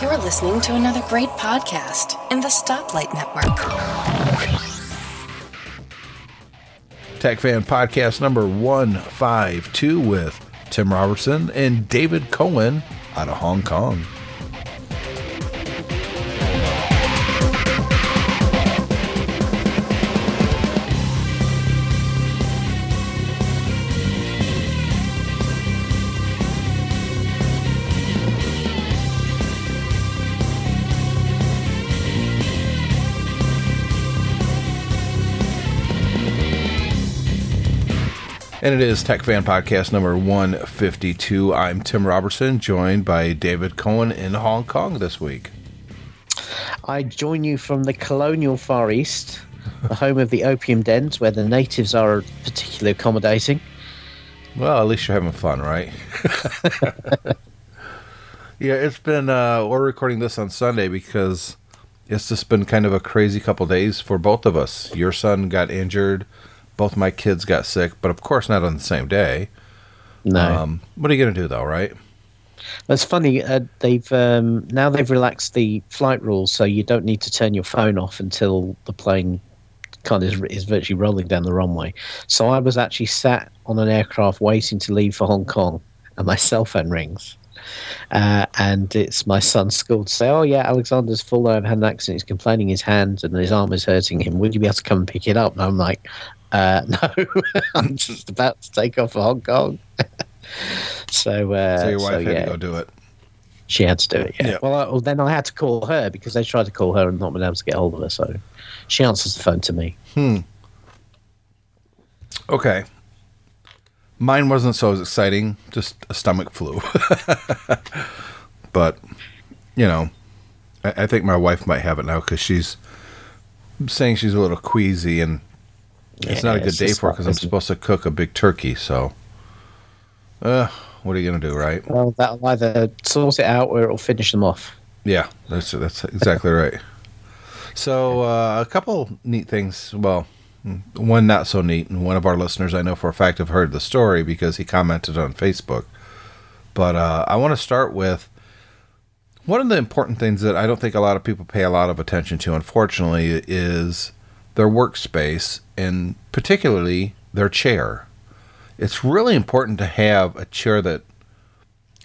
You're listening to another great podcast in the Stoplight Network. Tech Fan Podcast number 152 with Tim Robertson and David Cohen out of Hong Kong. And it is Tech Fan Podcast number 152. I'm Tim Robertson, joined by David Cohen in Hong Kong this week. I join you from the colonial Far East, the home of the opium dens, where the natives are particularly accommodating. Well, at least you're having fun, right? yeah, it's been, uh, we're recording this on Sunday because it's just been kind of a crazy couple days for both of us. Your son got injured both my kids got sick, but of course not on the same day. No. Um, what are you going to do though, right? That's funny. Uh, they've um, now they've relaxed the flight rules, so you don't need to turn your phone off until the plane kind of is, is virtually rolling down the runway. So I was actually sat on an aircraft waiting to leave for Hong Kong, and my cell phone rings. Uh, and it's my son's school to say, "Oh yeah, Alexander's full. I've had an accident. He's complaining his hand and his arm is hurting him. Would you be able to come and pick it up?" And I'm like, uh, no, I'm just about to take off for Hong Kong. so, uh, so your wife so, had yeah, to go do it. She had to do it. Yeah. Yeah. Well, I, well, then I had to call her because they tried to call her and not been able to get hold of her. So she answers the phone to me. Hmm. Okay. Mine wasn't so exciting, just a stomach flu. but, you know, I, I think my wife might have it now because she's saying she's a little queasy and it's not a good day for not- because I'm supposed to cook a big turkey. So, uh, what are you going to do, right? Well, that'll either sort it out or it'll finish them off. Yeah, that's that's exactly right. So uh, a couple neat things. Well, one not so neat, and one of our listeners I know for a fact have heard the story because he commented on Facebook. But uh, I want to start with one of the important things that I don't think a lot of people pay a lot of attention to, unfortunately, is their workspace and particularly their chair. It's really important to have a chair that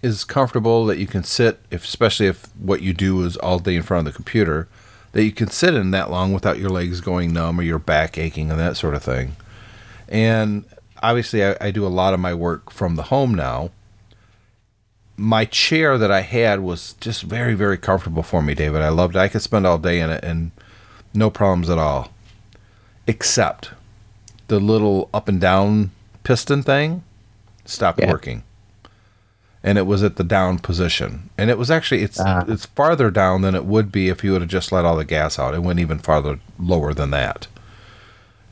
is comfortable that you can sit if especially if what you do is all day in front of the computer that you can sit in that long without your legs going numb or your back aching and that sort of thing. And obviously I, I do a lot of my work from the home now. My chair that i had was just very very comfortable for me david. I loved it. I could spend all day in it and no problems at all except the little up and down piston thing stopped Yeah. working and it was at the down position. And it was actually it's Ah. it's farther down than it would be if you would have just let all the gas out. It went even farther lower than that.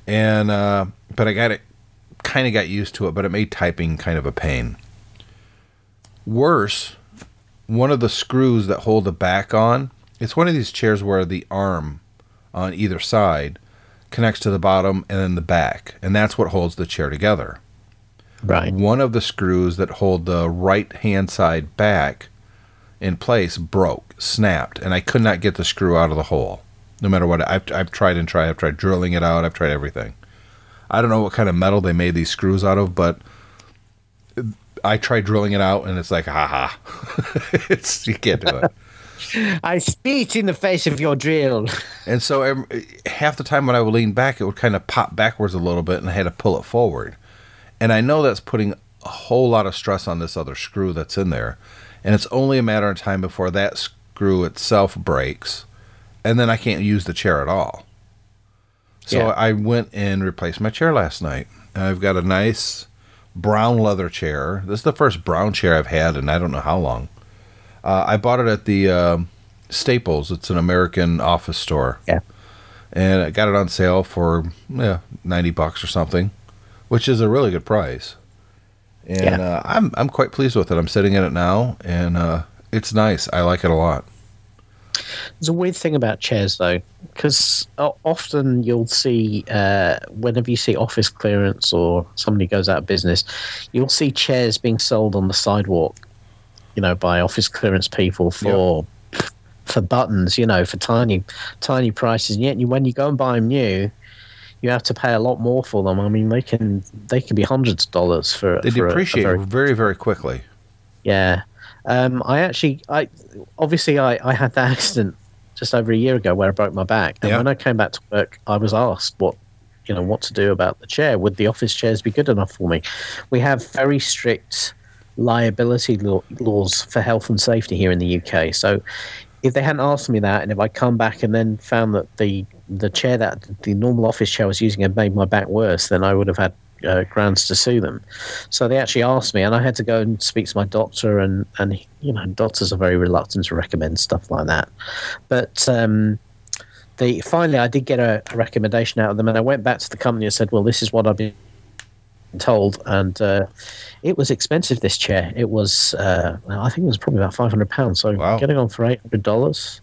And uh, but I got it kind of got used to it, but it made typing kind of a pain. Worse, one of the screws that hold the back on, it's one of these chairs where the arm on either side connects to the bottom and then the back, and that's what holds the chair together Right. one of the screws that hold the right hand side back in place broke, snapped, and I could not get the screw out of the hole. No matter what, I've, I've tried and tried. I've tried drilling it out. I've tried everything. I don't know what kind of metal they made these screws out of, but I tried drilling it out, and it's like, ha ha. it's you can't do it. I spit in the face of your drill. And so every, half the time when I would lean back, it would kind of pop backwards a little bit, and I had to pull it forward. And I know that's putting a whole lot of stress on this other screw that's in there. And it's only a matter of time before that screw itself breaks, and then I can't use the chair at all. So Yeah. I went and replaced my chair last night. And I've got a nice brown leather chair. This is the first brown chair I've had in I don't know how long. Uh, I bought it at the uh, Staples. It's an American office store Yeah. and I got it on sale for yeah, 90 bucks or something, which is a really good price. And Yeah. uh, I'm I'm quite pleased with it. I'm sitting in it now, and uh, it's nice. I like it a lot. There's a weird thing about chairs, though, because often you'll see, uh, whenever you see office clearance or somebody goes out of business, you'll see chairs being sold on the sidewalk, you know, by office clearance people for for buttons, you know, for tiny tiny prices. And yet, you, when you go and buy them new, you have to pay a lot more for them. I mean, they can they can be hundreds of dollars for. They for a- a depreciate very- very very quickly. yeah. Um, I actually, I obviously I, I had that accident just over a year ago where I broke my back, and when I came back to work, I was asked what you know what to do about the chair. Would the office chairs be good enough for me? We have very strict liability law, laws for health and safety here in the UK. So if they hadn't asked me that, and if I come back and then found that the the chair that the normal office chair I was using had made my back worse, then I would have had uh, grounds to sue them. So they actually asked me, and I had to go and speak to my doctor, and and you know doctors are very reluctant to recommend stuff like that. But um, they finally, I did get a, a recommendation out of them, and I went back to the company and said, well, this is what I've been told, and uh, it was expensive. This chair, it was, uh, I think it was probably about five hundred pounds. So Wow. getting on for eight hundred dollars,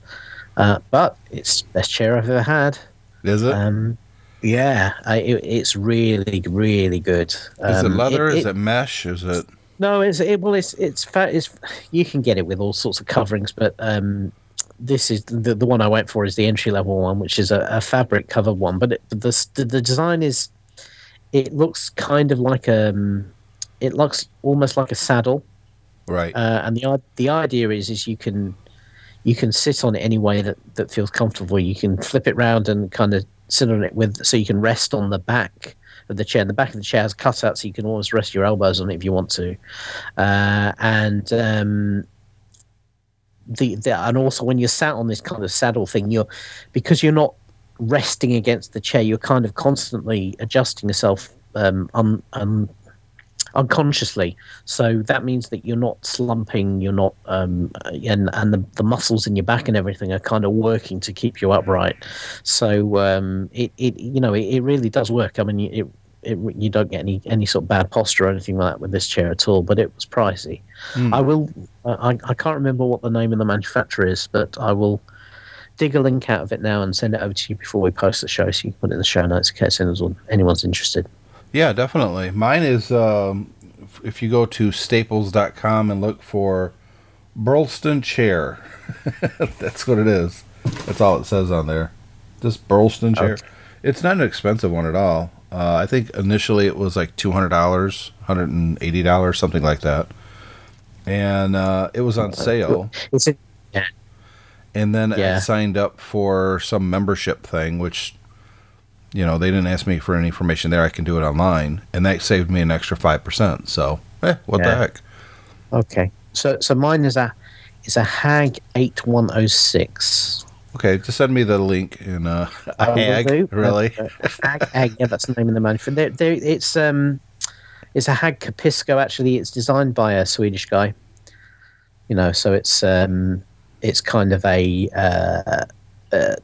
uh, but it's best chair I've ever had. Is it? Is Um, yeah, I, it, it's really, really good. Is it Um, leather? it- Is it mesh? Is it? no, it's it, well, it's it's fat. It's you can get it with all sorts of coverings, but um, this is the the one I went for is the entry level one, which is a, a fabric covered one. But it, the, the the design is it looks kind of like um, it looks almost like a saddle, Right. uh, and the the idea is is you can you can sit on it any way that that feels comfortable. You can flip it round and kind of sit on it with so you can rest on the back of the chair. And the back of the chair has cutouts, so you can always rest your elbows on it if you want to. Uh, and um, the, the and also when you're sat on this kind of saddle thing, you're because you're not resting against the chair, you're kind of constantly adjusting yourself um, un, um, unconsciously. So that means that you're not slumping, you're not, um, and and the, the muscles in your back and everything are kind of working to keep you upright. So um, it, it you know it, it really does work. I mean, it, it you don't get any any sort of bad posture or anything like that with this chair at all. But it was pricey. Hmm. I will. I I can't remember what the name of the manufacturer is, but I will. Dig a link out of it now and send it over to you before we post the show, so you can put it in the show notes in case anyone's, anyone's interested. Yeah, definitely. Mine is um, if- you go to staples.com and look for Burlston chair. That's what it is. That's all it says on there. Just Burlston chair. Okay. It's not an expensive one at all. Uh, I think initially it was like $200, $180, something like that. And uh, it was on sale. And then Yeah. I signed up for some membership thing, which, you know, they didn't ask me for any information there. I can do it online. And that saved me an extra 5%. So, eh, what the heck? Okay. So so mine is a is a Hag eight one oh six. Okay, just send me the link in uh, a hag. Really? Hag, Hag, yeah, that's the name of the manufacturer. There, it's um, it's a Hag Capisco. Actually, it's designed by a Swedish guy. You know, so it's um, it's kind of a uh, uh,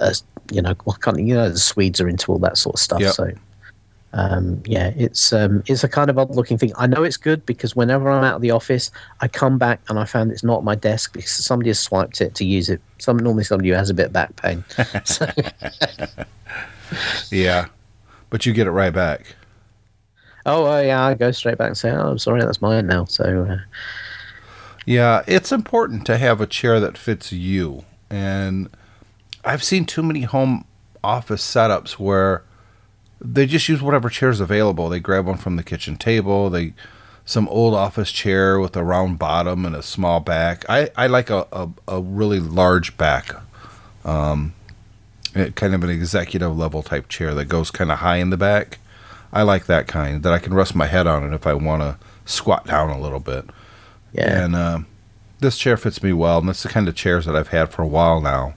a you know, what kind of, you know, the Swedes are into all that sort of stuff. Yep. So. Um, yeah, it's um, it's a kind of odd looking thing. I know it's good because whenever I'm out of the office, I come back and I found it's not my desk because somebody has swiped it to use it. Some normally somebody who has a bit of back pain. so, Yeah. But you get it right back. oh uh, yeah, I go straight back and say, oh, I'm sorry, that's mine now. So uh, Yeah, it's important to have a chair that fits you. And I've seen too many home office setups where they just use whatever chair's available. They grab one from the kitchen table, they some old office chair with a round bottom and a small back. I, I like a, a, a really large back. Um, eh, kind of an executive level type chair that goes kind of high in the back. I like that kind that I can rest my head on it if I want to squat down a little bit. yeah, And uh, this chair fits me well, and that's the kind of chairs that I've had for a while now.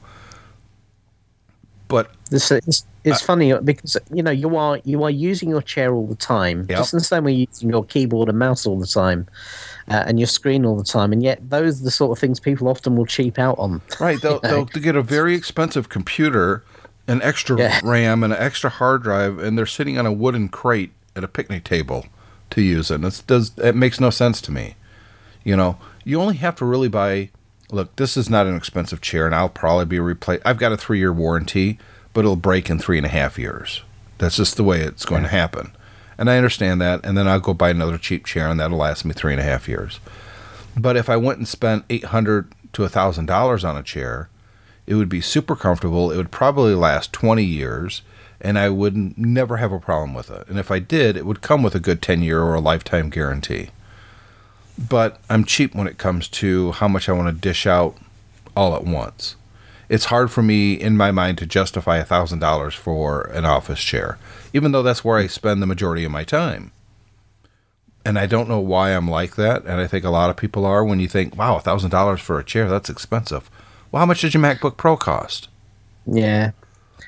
But this uh, it's, it's uh, funny uh, because you know you are you are using your chair all the time, Yep. just in the same way you're using your keyboard and mouse all the time, uh, and your screen all the time, and yet those are the sort of things people often will cheap out on. right, they'll, they'll get a very expensive computer, an extra Yeah. RAM, and an extra hard drive, and they're sitting on a wooden crate at a picnic table to use it. And it's, does it makes no sense to me. You know, you only have to really buy. Look, this is not an expensive chair, and I'll probably be replaced. I've got a three-year warranty, but it'll break in three and a half years. That's just the way it's going to happen, and I understand that. And then I'll go buy another cheap chair, and that'll last me three and a half years. But if I went and spent eight hundred to a thousand dollars on a chair. It would be super comfortable. It would probably last 20 years and I would never have a problem with it. And if I did, it would come with a good 10 year or a lifetime guarantee. But I'm cheap when it comes to how much I want to dish out all at once. It's hard for me in my mind to justify $1,000 for an office chair, even though that's where I spend the majority of my time. And I don't know why I'm like that. And I think a lot of people are when you think, wow, $1,000 for a chair, that's expensive. Well, how much did your MacBook Pro cost? Yeah,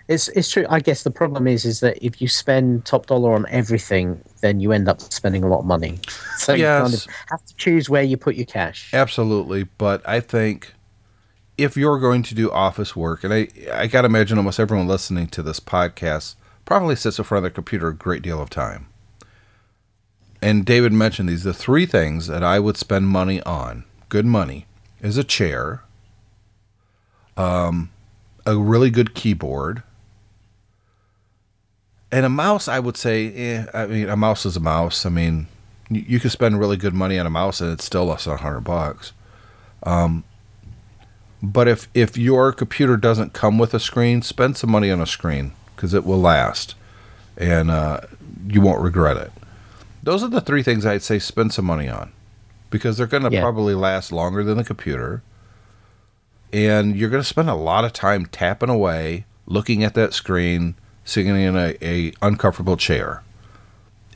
it's it's true. I guess the problem is is that if you spend top dollar on everything, then you end up spending a lot of money. So you kind of have to choose where you put your cash. Absolutely, but I think if you're going to do office work, and I I got to imagine almost everyone listening to this podcast probably sits in front of their computer a great deal of time. And David mentioned these the three things that I would spend money on, good money, is a chair, um, a really good keyboard, and a mouse. I would say, eh, I mean, a mouse is a mouse. I mean, you, you could spend really good money on a mouse and it's still less than a hundred bucks. Um, but if if your computer doesn't come with a screen, spend some money on a screen because it will last, and uh, you won't regret it. Those are the three things I'd say spend some money on, because they're going to Yeah. probably last longer than the computer, and you're going to spend a lot of time tapping away, looking at that screen, sitting in a, a uncomfortable chair.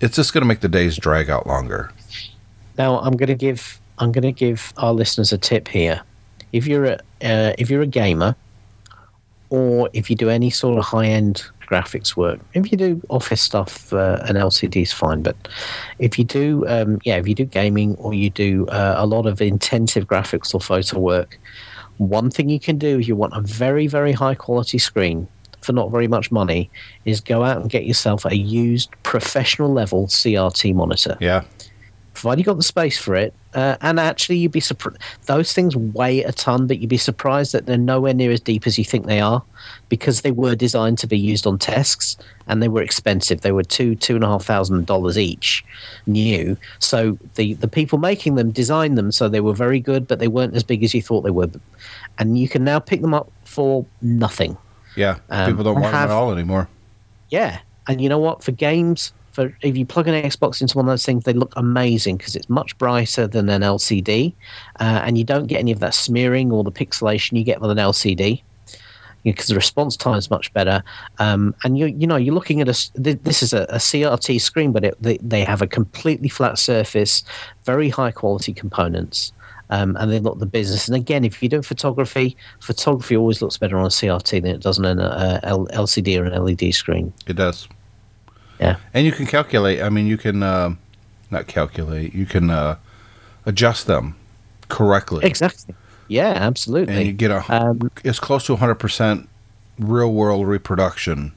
It's just going to make the days drag out longer. Now I'm going to give I'm going to give our listeners a tip here. If you're a uh, if you're a gamer, or if you do any sort of high end graphics work, if you do office stuff, uh, an LCD is fine. But if you do, um, yeah, if you do gaming or you do uh, a lot of intensive graphics or photo work, one thing you can do if you want a very very high quality screen for not very much money is go out and get yourself a used professional level CRT monitor Yeah, provided you've got the space for it. Uh, and actually, you'd be surprised. Those things weigh a ton, but you'd be surprised that they're nowhere near as deep as you think they are, because they were designed to be used on tests, and they were expensive. They were two two and a half thousand dollars each, new. So the the people making them designed them so they were very good, but they weren't as big as you thought they were. And you can now pick them up for nothing. Yeah. Um, People don't want them have- at all anymore. Yeah, and you know what? For games, for if you plug an Xbox into one of those things, they look amazing because it's much brighter than an LCD, uh, and you don't get any of that smearing or the pixelation you get with an LCD. Because the response time is much better, um, and you you know you're looking at a this is a, a CRT screen, but it, they they have a completely flat surface, very high quality components, um, and they look the business. And again, if you do photography, photography always looks better on a CRT than it does on an uh, L- LCD or an LED screen. It does. Yeah. And you can calculate. I mean, you can uh, not calculate. You can uh, adjust them correctly, Exactly. Yeah, absolutely. and you get a um, it's close to 100 percent real world reproduction.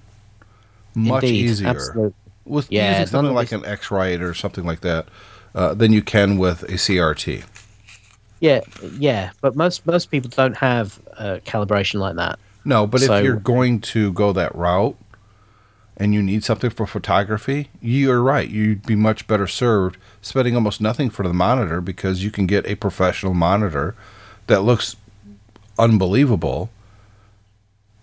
Much indeed, easier Absolutely. with Yeah, something like an X-Rite or something like that uh, than you can with a CRT. Yeah, yeah. But most most people don't have uh, calibration like that. No, but So- if you're going to go that route and you need something for photography, you're right. You'd be much better served spending almost nothing for the monitor because you can get a professional monitor that looks unbelievable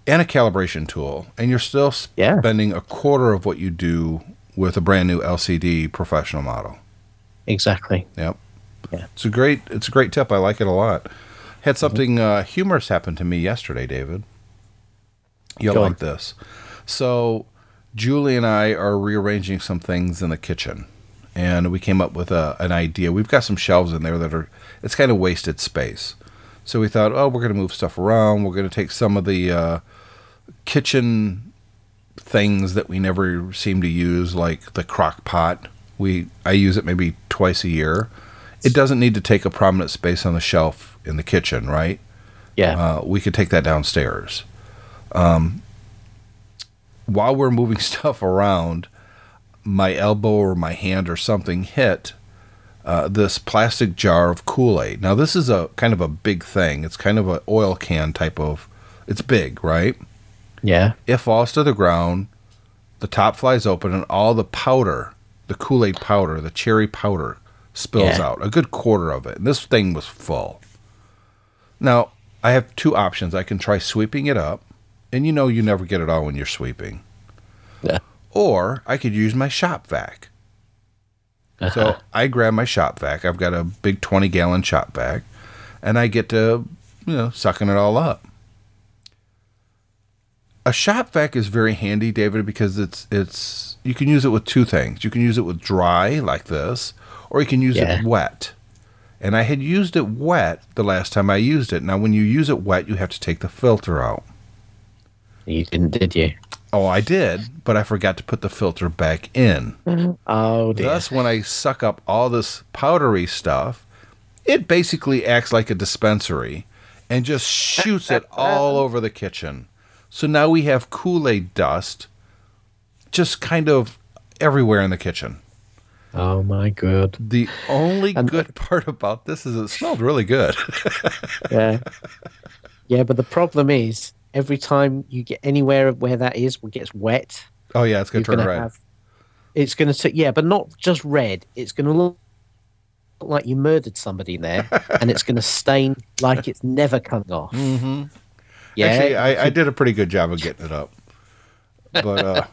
and a calibration tool, and you're still Yeah. spending a quarter of what you do with a brand new LCD professional model. Exactly. Yep. Yeah. It's a great it's a great tip. I like it a lot. Had something uh, humorous happen to me yesterday, David. You'll like this. So Julie and I are rearranging some things in the kitchen. And we came up with a, an idea. We've got some shelves in there that are it's kind of wasted space. So we thought, oh, we're going to move stuff around. We're going to take some of the uh, kitchen things that we never seem to use, like the crock pot. We I use it maybe twice a year. It doesn't need to take a prominent space on the shelf in the kitchen, right? Yeah. Uh, we could take that downstairs. Um, while we're moving stuff around, my elbow or my hand or something hit uh, this plastic jar of Kool Aid. Now, this is a kind of a big thing. It's kind of an oil can type of. It's big, right? yeah. It falls to the ground. The top flies open, and all the powder, the Kool Aid powder, the cherry powder, spills Yeah. out. A good quarter of it. And this thing was full. Now, I have two options. I can try sweeping it up, and you know you never get it all when you're sweeping. Yeah. Or I could use my shop vac. Uh-huh. So I grab my shop vac. I've got a big 20 gallon shop vac, and I get to, you know, sucking it all up. A shop vac is very handy, David, because it's it's you can use it with two things. You can use it with dry like this, or you can use Yeah. it wet. And I had used it wet the last time I used it. Now, when you use it wet, you have to take the filter out. You didn't, did you? Oh, I did, but I forgot to put the filter back in. Oh dear. Thus, when I suck up all this powdery stuff, it basically acts like a dispensary and just shoots it all over the kitchen. So now we have Kool Aid dust just kind of everywhere in the kitchen. Oh my god. The only And- good part about this is it smelled really good. Yeah. yeah, but the problem is every time you get anywhere where that is, where it gets wet, oh, yeah, it's gonna turn gonna red. have. It's going to yeah, but not just red. It's going to look like you murdered somebody there, and it's going to stain like it's never coming off. hmm Yeah, Actually, I, I did a pretty good job of getting it up. But uh,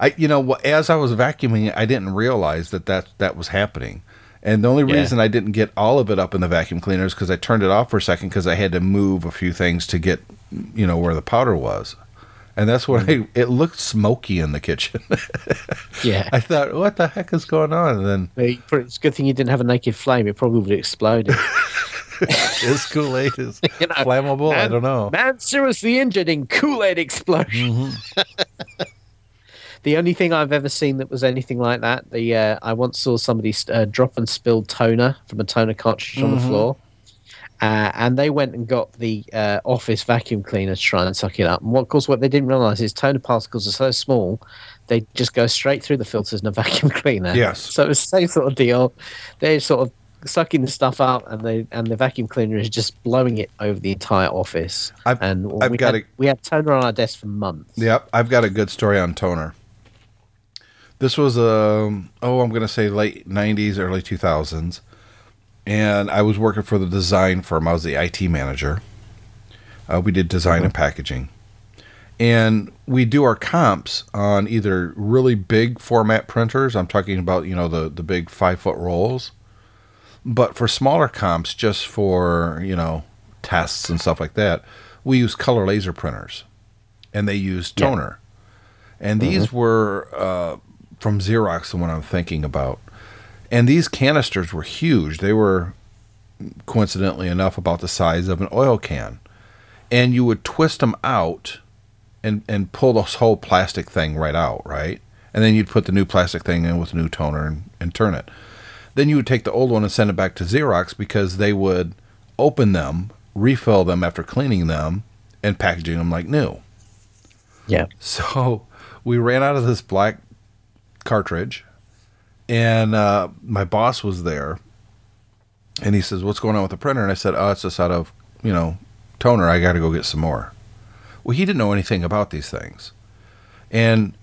I, you know, as I was vacuuming, I didn't realize that that that was happening. And the only Yeah. reason I didn't get all of it up in the vacuum cleaner is because I turned it off for a second because I had to move a few things to get, you know, where the powder was. And that's what. I, it looked smoky in the kitchen. yeah. I thought, what the heck is going on? And then It's a good thing you didn't have a naked flame. It probably would have exploded. is Kool Aid is You know, flammable? I don't know. Man seriously injured in Kool Aid explosion. Mhm. The only thing I've ever seen that was anything like that, the uh, I once saw somebody uh, drop and spill toner from a toner cartridge on the Mhm. floor, uh, and they went and got the uh, office vacuum cleaner to try and suck it up. And what, of course, what they didn't realise is toner particles are so small, they just go straight through the filters in a vacuum cleaner. Yes. So it's the same sort of deal. They're sort of sucking the stuff out, and they and the vacuum cleaner is just blowing it over the entire office. I've- and I've we got had, a- we had toner on our desk for months. Yep, I've got a good story on toner. This was um oh I'm gonna say late '90s, early 2000s, and I was working for the design firm. I was the IT manager. Uh, we did design and packaging, and we do our comps on either really big format printers. I'm talking about you know the the big five foot rolls, but for smaller comps, just for you know tests and stuff like that, we use color laser printers and they Yeah. toner. And these were uh, from Xerox, the one I'm thinking about. And these canisters were huge. They were, coincidentally enough, about the size of an oil can. And you would twist them out and, and pull this whole plastic thing right out, right? And then you'd put the new plastic thing in with new toner and, and turn it. Then you would take the old one and send it back to Xerox because they would open them, refill them after cleaning them, and packaging them like new. Yeah. So we ran out of this black cartridge, and uh, my boss was there, and he says, "What's going on with the printer?" And I said, "Oh, it's just out of you know toner. I got to go get some more." Well, he didn't know anything about these things, and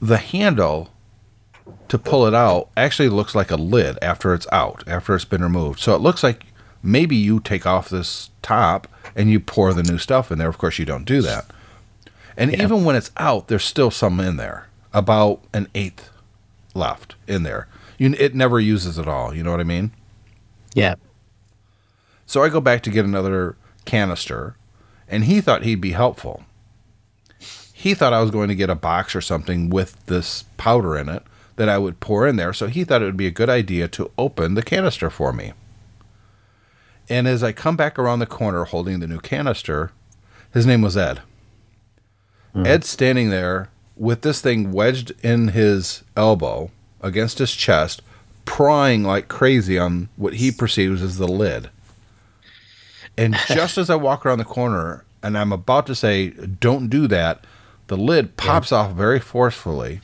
the handle to pull it out actually looks like a lid after it's out, after it's been removed. So it looks like maybe you take off this top and you pour the new stuff in there. Of course, you don't do that. And Yeah. even when it's out, there's still some in there, about an eighth left in there. You, it never uses it all. You know what I mean? Yeah. So I go back to get another canister, and he thought he'd be helpful. He thought I was going to get a box or something with this powder in it that I would pour in there. So he thought it would be a good idea to open the canister for me. And as I come back around the corner holding the new canister, his name was Ed. Hmm. Ed's standing there with this thing wedged in his elbow against his chest, prying like crazy on what he perceives as the lid. And just as I walk around the corner and I'm about to say, don't do that, the lid pops off very forcefully.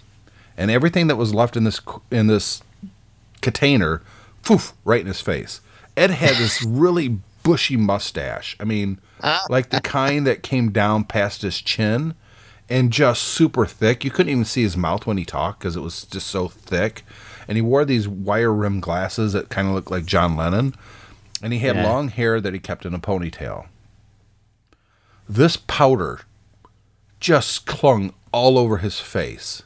And everything that was left in this in this container, poof, right in his face. Ed had this really bushy mustache. I mean, ah. like the kind that came down past his chin and just super thick. You couldn't even see his mouth when he talked because it was just so thick. And he wore these wire rim glasses that kind of looked like John Lennon. and he had Yeah. long hair that he kept in a ponytail. This powder just clung all over his face.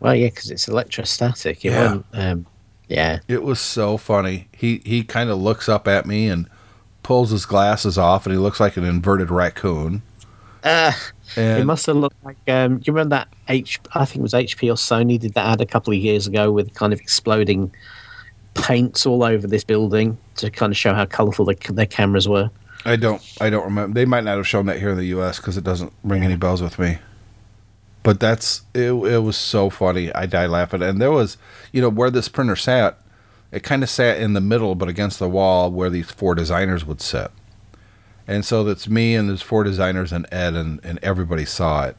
Well, yeah, because it's electrostatic. It Yeah. Um, yeah. It was so funny. He he kind of looks up at me and pulls his glasses off, and he looks like an inverted raccoon. Uh, It must have looked like. Um, do you remember that H? I think it was HP or Sony did that ad a couple of years ago with kind of exploding paints all over this building to kind of show how colourful the, their cameras were. I don't I don't remember. They might not have shown that here in the U.S. because it doesn't ring any bells with me. But that's it. It was so funny. I died laughing. And there was, you know, where this printer sat. It kind of sat in the middle, but against the wall where these four designers would sit. And so that's me and there's four designers and Ed, and, and everybody saw it.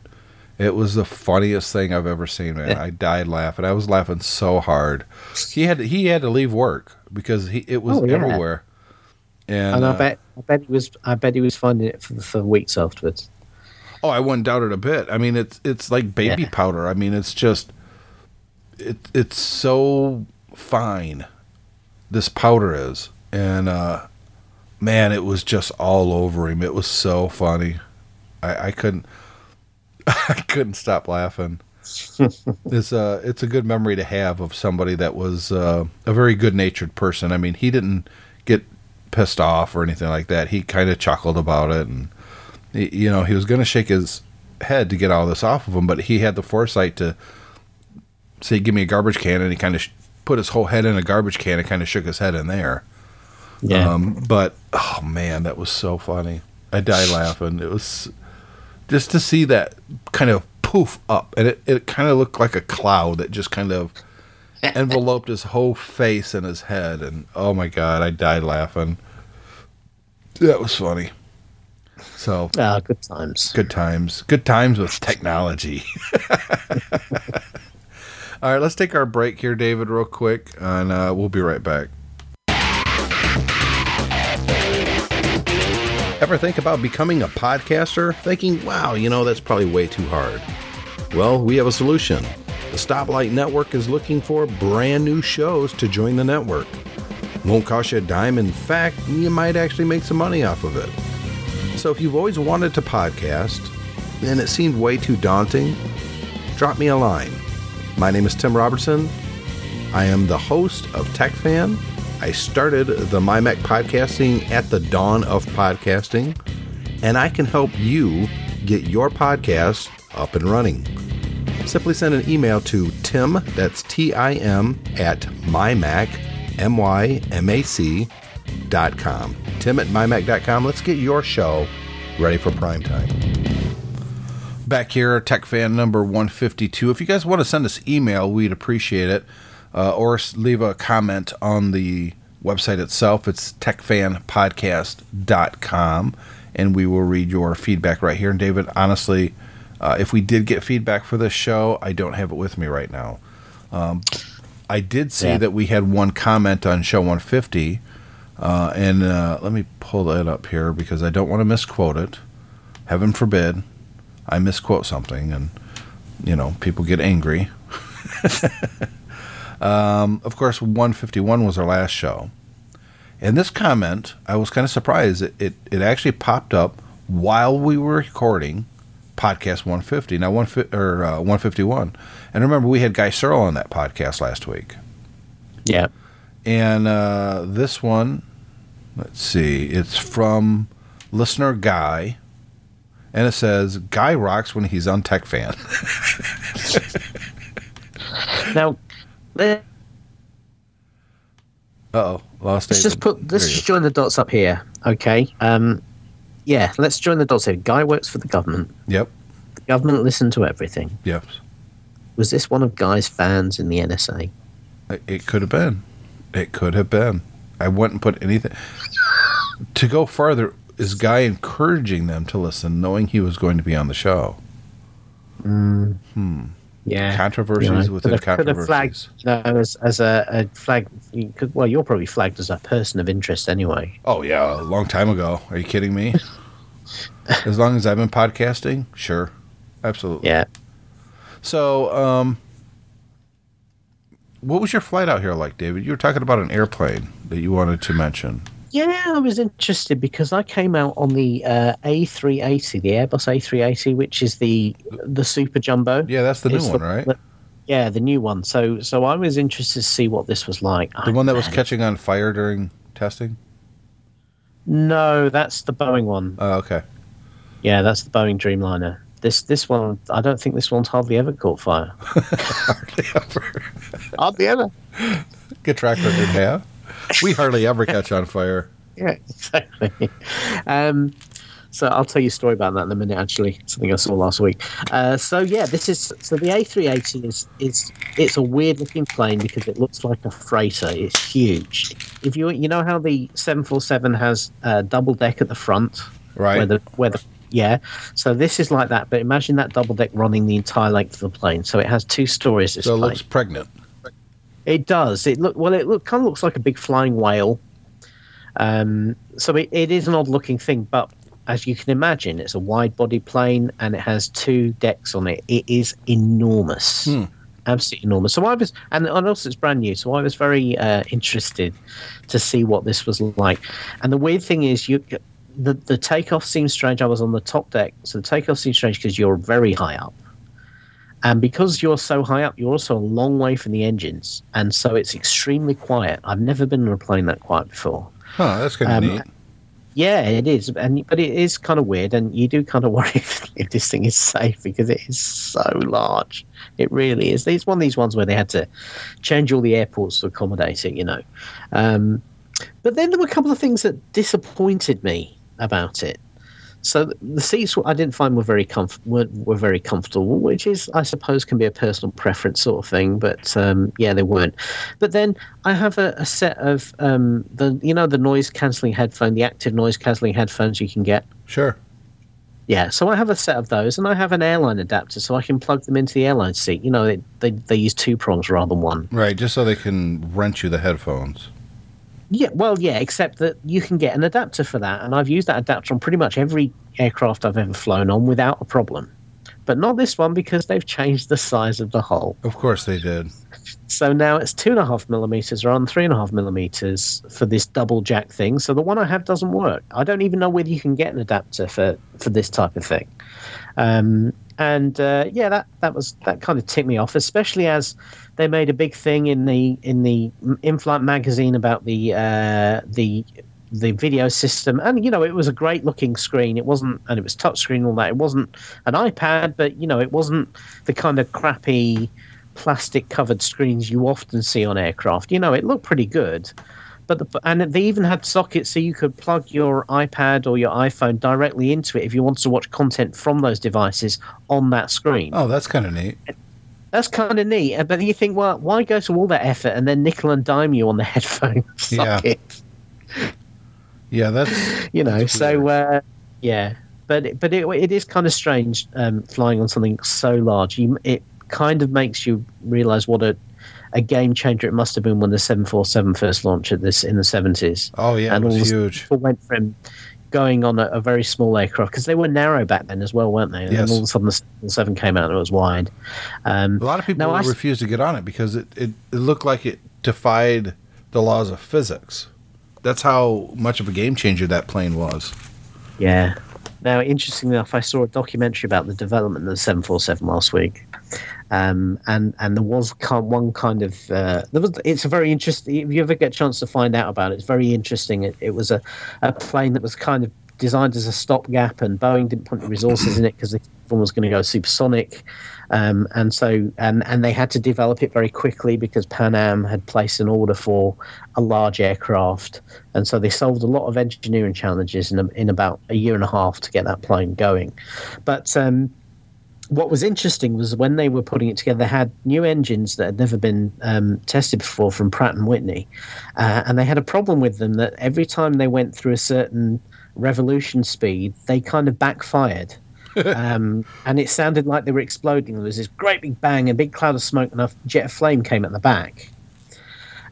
It was the funniest thing I've ever seen, man. I died laughing. I was laughing so hard. He had he had to leave work because he it was Oh, yeah. everywhere. And, And, I uh, bet, I bet he was, I bet he was finding it for, for weeks afterwards. Oh, I wouldn't doubt it a bit. I mean, it's it's like baby Yeah. powder. I mean, it's just it it's so fine. This powder is, and uh, man, it was just all over him. It was so funny. I, I couldn't I couldn't stop laughing. it's a it's a good memory to have of somebody that was uh, a very good natured person. I mean, he didn't get pissed off or anything like that. He kind of chuckled about it and you know, he was going to shake his head to get all this off of him, but he had the foresight to say, "Give me a garbage can," and he kind of sh- put his whole head in a garbage can and kind of shook his head in there. Yeah. Um, but oh man, that was so funny. I died laughing. It was just to see that kind of poof up, and it, it kind of looked like a cloud that just kind of enveloped his whole face and his head. And oh my god, I died laughing. That was funny. So Ah, good times. good times, good times with technology. All right, let's take our break here, David, real quick, and uh, we'll be right back. Ever think about becoming a podcaster? Thinking, wow, you know, that's probably way too hard. Well, we have a solution. The Stoplight Network is looking for brand new shows to join the network. Won't cost you a dime. In fact, you might actually make some money off of it. So if you've always wanted to podcast and it seemed way too daunting, drop me a line. My name is Tim Robertson. I am the host of TechFan. I started the MyMac podcasting at the dawn of podcasting, and I can help you get your podcast up and running. Simply send an email to Tim, that's T I M, at mymac, M Y M A C, dot com. Tim at mymac.com. Let's get your show ready for prime time. Back here, Tech Fan number 152. If you guys want to send us email, we'd appreciate it. Uh, or leave a comment on the website itself. It's techfanpodcast.com. And we will read your feedback right here. And David, honestly, uh, if we did get feedback for this show, I don't have it with me right now. Um, I did see Yeah. that we had one comment on show 150. Uh, and uh, let me pull that up here because I don't want to misquote it. Heaven forbid I misquote something and, you know, people get angry. um, of course, 151 was our last show. And this comment, I was kind of surprised. It, it, it actually popped up while we were recording podcast 150, now one fi- or uh, 151. And remember, we had Guy Searle on that podcast last week. Yeah. And uh, this one, let's see, it's from listener Guy. And it says, Guy rocks when he's on Tech Fan. Now, Uh oh, last. let's just put let's just join the dots up here. Okay. Um, yeah, let's join the dots here. Guy works for the government. Yep, The government listened to everything. yep. Was this one of Guy's fans in the NSA? It- could have been. It could have been. I wouldn't put anything. To go further, is Guy encouraging them to listen, knowing he was going to be on the show? Yeah. Controversies You know, within could have- could have controversies. flagged, you know, as, as a, a flag. You could, well, you're probably flagged as a person of interest anyway. Oh yeah, a long time ago. Are you kidding me? as long as I've been podcasting, sure, absolutely. Yeah. So, um, what was your flight out here like, David? You were talking about an airplane that you wanted to mention. Yeah, I was interested because I came out on the uh, A380, the Airbus A380, which is the the super jumbo. Yeah, that's the new It's one, right? the- yeah, the new one. So so I was interested to see what this was like. The I- one that was catching on fire during testing. No, that's the Boeing one. Oh, okay. Yeah, that's the Boeing Dreamliner. This this one, I don't think this one's hardly ever caught fire. hardly ever. hardly ever. Good track record, yeah. We hardly ever catch on fire. Yeah, exactly. Um, so I'll tell you a story about that in a minute. Actually, something I saw last week. Uh, so yeah, this is so the A380 is is it's a weird looking plane because it looks like a freighter. It's huge. If you you know how the 747 has a double deck at the front, Right. where the where the yeah. So this is like that, but imagine that double deck running the entire length of the plane. So it has two stories. This so it plane. looks pregnant. It does. It look well. It look kind of looks like a big flying whale. Um, so it, it is an odd looking thing, but as you can imagine, it's a wide body plane and it has two decks on it. It is enormous, Hmm. absolutely enormous. So I was, and, and also it's brand new. So I was very uh, interested to see what this was like. And the weird thing is, you the the takeoff seems strange. I was on the top deck, so the takeoff seems strange because you're very high up. And because you're so high up, you're also a long way from the engines, and so it's extremely quiet. I've never been on a plane that quiet before. Huh, that's kind of Um, neat. Yeah, it is, and but it is kind of weird, and you do kind of worry if, if this thing is safe because it is so large. It really is. It's one of these ones where they had to change all the airports to accommodate it, you know. Um, but then there were a couple of things that disappointed me about it. So the- seats I didn't find were very comf- were, were very comfortable, which is I suppose can be a personal preference sort of thing. But um, yeah, they weren't. But then I have a, a set of um, the you know the noise cancelling headphone, the active noise cancelling headphones you can get. Sure. Yeah, so I have a set of those, and I have an airline adapter, so I can plug them into the airline seat. You know, they they, they use two prongs rather than one. Right, just so they can rent you the headphones. Yeah, well, yeah, except that you can get an adapter for that, and I've used that adapter on pretty much every aircraft I've ever flown on without a problem. But not this one because they've changed the size of the hole. Of course they did. So now it's two and a half millimeters rather than three and a half millimeters for this double jack thing. So the one I have doesn't work. I don't even know whether you can get an adapter for for this type of thing. Um, and uh, yeah, that that was that kind of ticked me off, especially as they made a big thing in the in the in-flight magazine about the uh, the the video system. And you know it was a great looking screen. It wasn't and it was touch screen all that. It wasn't an ipad but you know it wasn't the kind of crappy plastic covered screens you often see on aircraft. You know it looked pretty good. But the, and they even had sockets so you could plug your ipad or your iphone directly into it if you wanted to watch content from those devices on that screen. Oh, that's kind of neat. That's kind of neat but you think well why go to all that effort and then nickel and dime you on the headphone Yeah. socket Yeah, that's you know That's so uh, yeah. But but it, it is kind of strange um, flying on something so large. You, it kind of makes you realize what a a game changer it must have been when the 747 first launched at this in the 70s oh yeah, and it all was huge. people went from going on a, a very small aircraft because they were narrow back then as well weren't they and Yes. then all of a sudden the 747 came out and it was wide um, A lot of people I refused to get on it because it, it, it looked like it defied the laws of physics. That's how much of a game changer that plane was. Yeah. Now, interestingly enough, I saw a documentary about the development of the 747 last week, um, and and there was one kind of uh, there was. It's a very interesting. If you ever get a chance to find out about it, it's very interesting. It, it was a, a plane that was kind of designed as a stopgap, and Boeing didn't put resources in it because the one was going to go supersonic, um, and so and and they had to develop it very quickly because Pan Am had placed an order for a large aircraft, and so they solved a lot of engineering challenges in a, in about a year and a half to get that plane going. But um, what was interesting was when they were putting it together, they had new engines that had never been um, tested before from Pratt and Whitney, uh, and they had a problem with them that every time they went through a certain revolution speed, they kind of backfired. Um, and it sounded like they were exploding. There was this great big bang, a big cloud of smoke, and a jet of flame came at the back.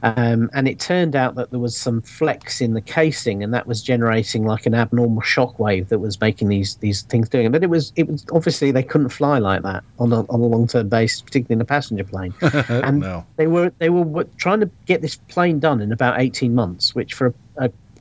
Um, and it turned out that there was some flex in the casing, and that was generating like an abnormal shock wave that was making these these things doing. But it was it was obviously they couldn't fly like that on a on a long term basis, particularly in a passenger plane. and no. they were they were trying to get this plane done in about eighteen months, which for a, a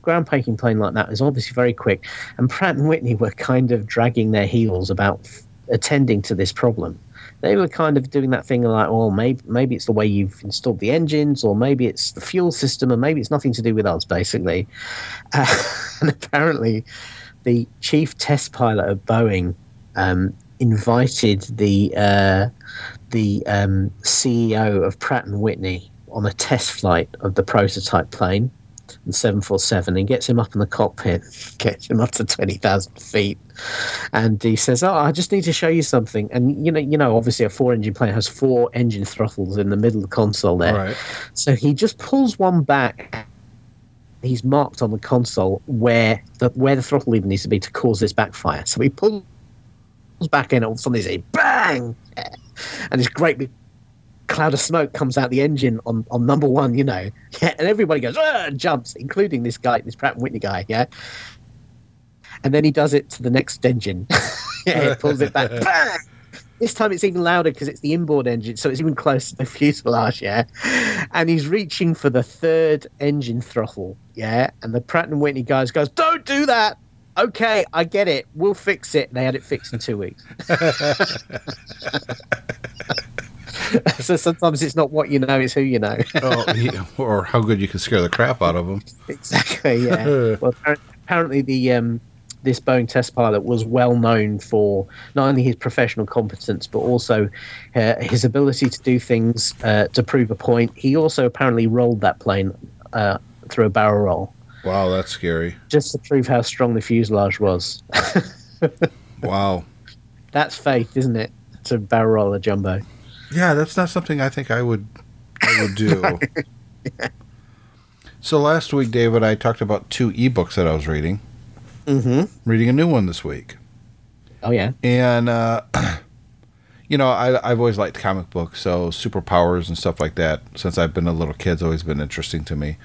groundbreaking plane like that is obviously very quick, and Pratt and Whitney were kind of dragging their heels about f- attending to this problem. They were kind of doing that thing like, well, maybe maybe it's the way you've installed the engines, or maybe it's the fuel system, and maybe it's nothing to do with us, basically. Uh, and apparently, the chief test pilot of Boeing um, invited the uh, the um, CEO of Pratt and Whitney on a test flight of the prototype plane, the 747, and gets him up in the cockpit, gets him up to 20,000 feet, and he says, "Oh, I just need to show you something." And you know, you know, obviously a four-engine plane has four engine throttles in the middle of the console there. Right. So he just pulls one back. He's marked on the console where the where the throttle lever needs to be to cause this backfire. So he pulls back in, and all of a sudden there's a bang, and this great big cloud of smoke comes out the engine on, on number one. You know, yeah, and everybody goes "Ah," and jumps, including this guy, this Pratt and Whitney guy. Yeah, and then he does it to the next engine. yeah, he pulls it back. bang! This time it's even louder because it's the inboard engine, so it's even closer to the fuselage, yeah. And he's reaching for the third engine throttle, yeah. And the Pratt and Whitney guys goes, "Don't do that." Okay, I get it. We'll fix it. They had it fixed in two weeks. so sometimes it's not what you know; it's who you know. oh, yeah, or how good you can scare the crap out of them. exactly. Yeah. well, apparently the um, this Boeing test pilot was well known for not only his professional competence but also uh, his ability to do things uh, to prove a point. He also apparently rolled that plane uh, through a barrel roll Wow, that's scary. just to prove how strong the fuselage was. Wow. That's faith, isn't it? To barrel roll a jumbo. Yeah, that's not something I think I would I would do. So last week, David, I talked about two ebooks that I was reading. Mm-hmm. Reading a new one this week, Oh yeah. and uh, you know, I, I've always liked comic books, so superpowers and stuff like that. Since I've been a little kid, it's always been interesting to me.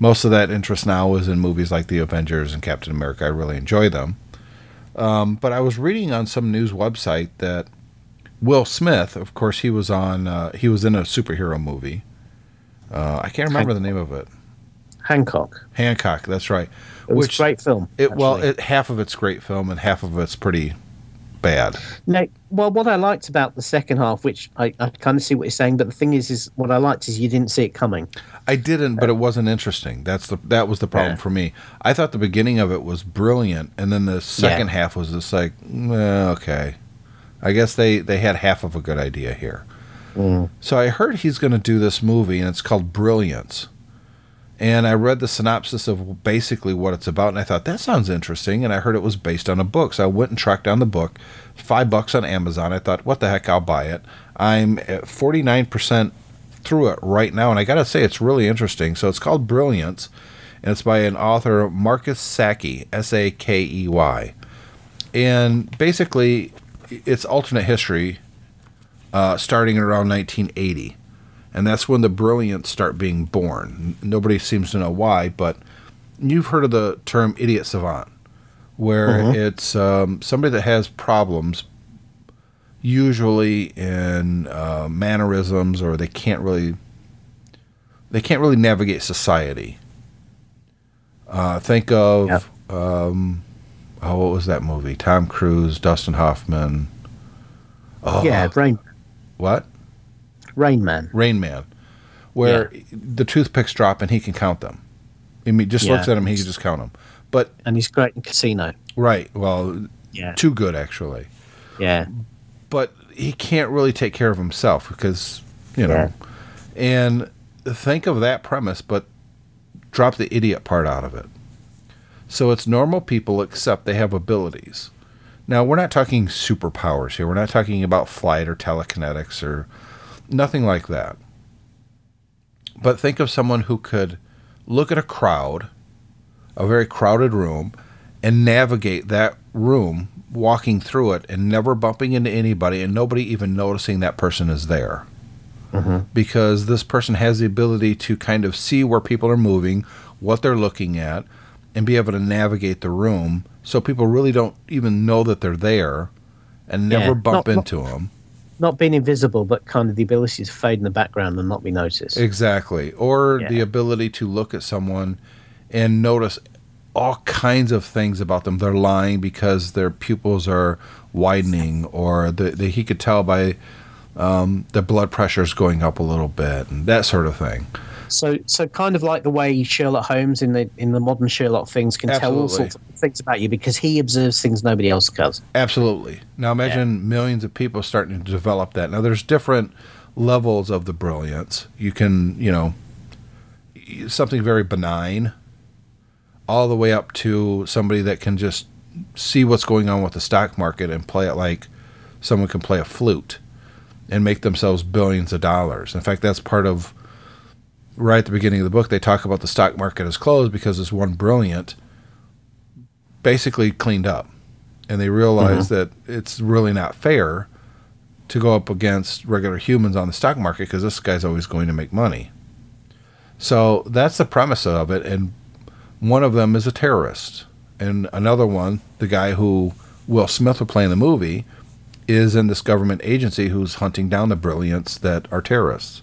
Most of that interest now is in movies like The Avengers and Captain America. I really enjoy them. Um, but I was reading on some news website that Will Smith, of course, he was on. Uh, he was in a superhero movie. Uh, I can't remember the name of it. Hancock. Hancock. That's right. It was Which- a great film. It well, it, half of it's great film and half of it's pretty bad. No, well, what I liked about the second half, which I, I kind of see what you're saying, but the thing is, is what I liked is you didn't see it coming. I didn't, but it wasn't interesting. That's the that was the problem Yeah. for me. I thought the beginning of it was brilliant, and then the second half was just like, "Eh, okay. I guess they they had half of a good idea here. Mm-hmm. So I heard he's going to do this movie, and it's called Brilliance. And I read the synopsis of basically what it's about, and I thought that sounds interesting. And I heard it was based on a book, so I went and tracked down the book. Five bucks on Amazon. I thought, what the heck, I'll buy it. I'm at forty nine percent through it right now, and I got to say it's really interesting. So it's called Brilliance, and it's by an author Marcus Sakey, S A K E Y, and basically it's alternate history, uh, starting around 1980, and that's when the Brilliants start being born. Nobody seems to know why, but you've heard of the term idiot savant, where it's um, somebody that has problems usually in uh, mannerisms or they can't really they can't really navigate society. Uh, think of Yeah. um, oh, what was that movie? Tom Cruise, Dustin Hoffman. Oh, Yeah, Rain what? Rain Man. Rain Man, where the toothpicks drop and he can count them. I mean, just Yeah. looks at them, he can just count them. But And he's great in Casino. right, well, Yeah. too good actually. Yeah. but he can't really take care of himself because you know and think of that premise but drop the idiot part out of it so it's normal people except they have abilities. Now we're not talking superpowers here. We're not talking about flight or telekinetics or nothing like that. But think of someone who could look at a crowd a very crowded room and navigate that room walking through it and never bumping into anybody and nobody even noticing that person is there. Mm-hmm. Because this person has the ability to kind of see where people are moving what they're looking at and be able to navigate the room so people really don't even know that they're there and never Yeah. bump Not- not- into them Not being invisible, but kind of the ability to fade in the background and not be noticed. Exactly. Or the ability to look at someone and notice all kinds of things about them. They're lying because their pupils are widening, or the, the he could tell by um, the blood pressures going up a little bit, and that sort of thing. So, so kind of like the way Sherlock Holmes in the in the modern Sherlock things can tell all sorts of things about you because he observes things nobody else does. Absolutely. Now imagine millions of people starting to develop that. Now there's different levels of the brilliance. You can, you know, something very benign all the way up to somebody that can just see what's going on with the stock market and play it like someone can play a flute and make themselves billions of dollars. In fact, that's part of right at the beginning of the book they talk about the stock market is closed because this one brilliant basically cleaned up and they realize mm-hmm. that it's really not fair to go up against regular humans on the stock market because this guy's always going to make money. So that's the premise of it, and one of them is a terrorist, and another one, the guy who Will Smith will play in the movie, is in this government agency who's hunting down the brilliants that are terrorists.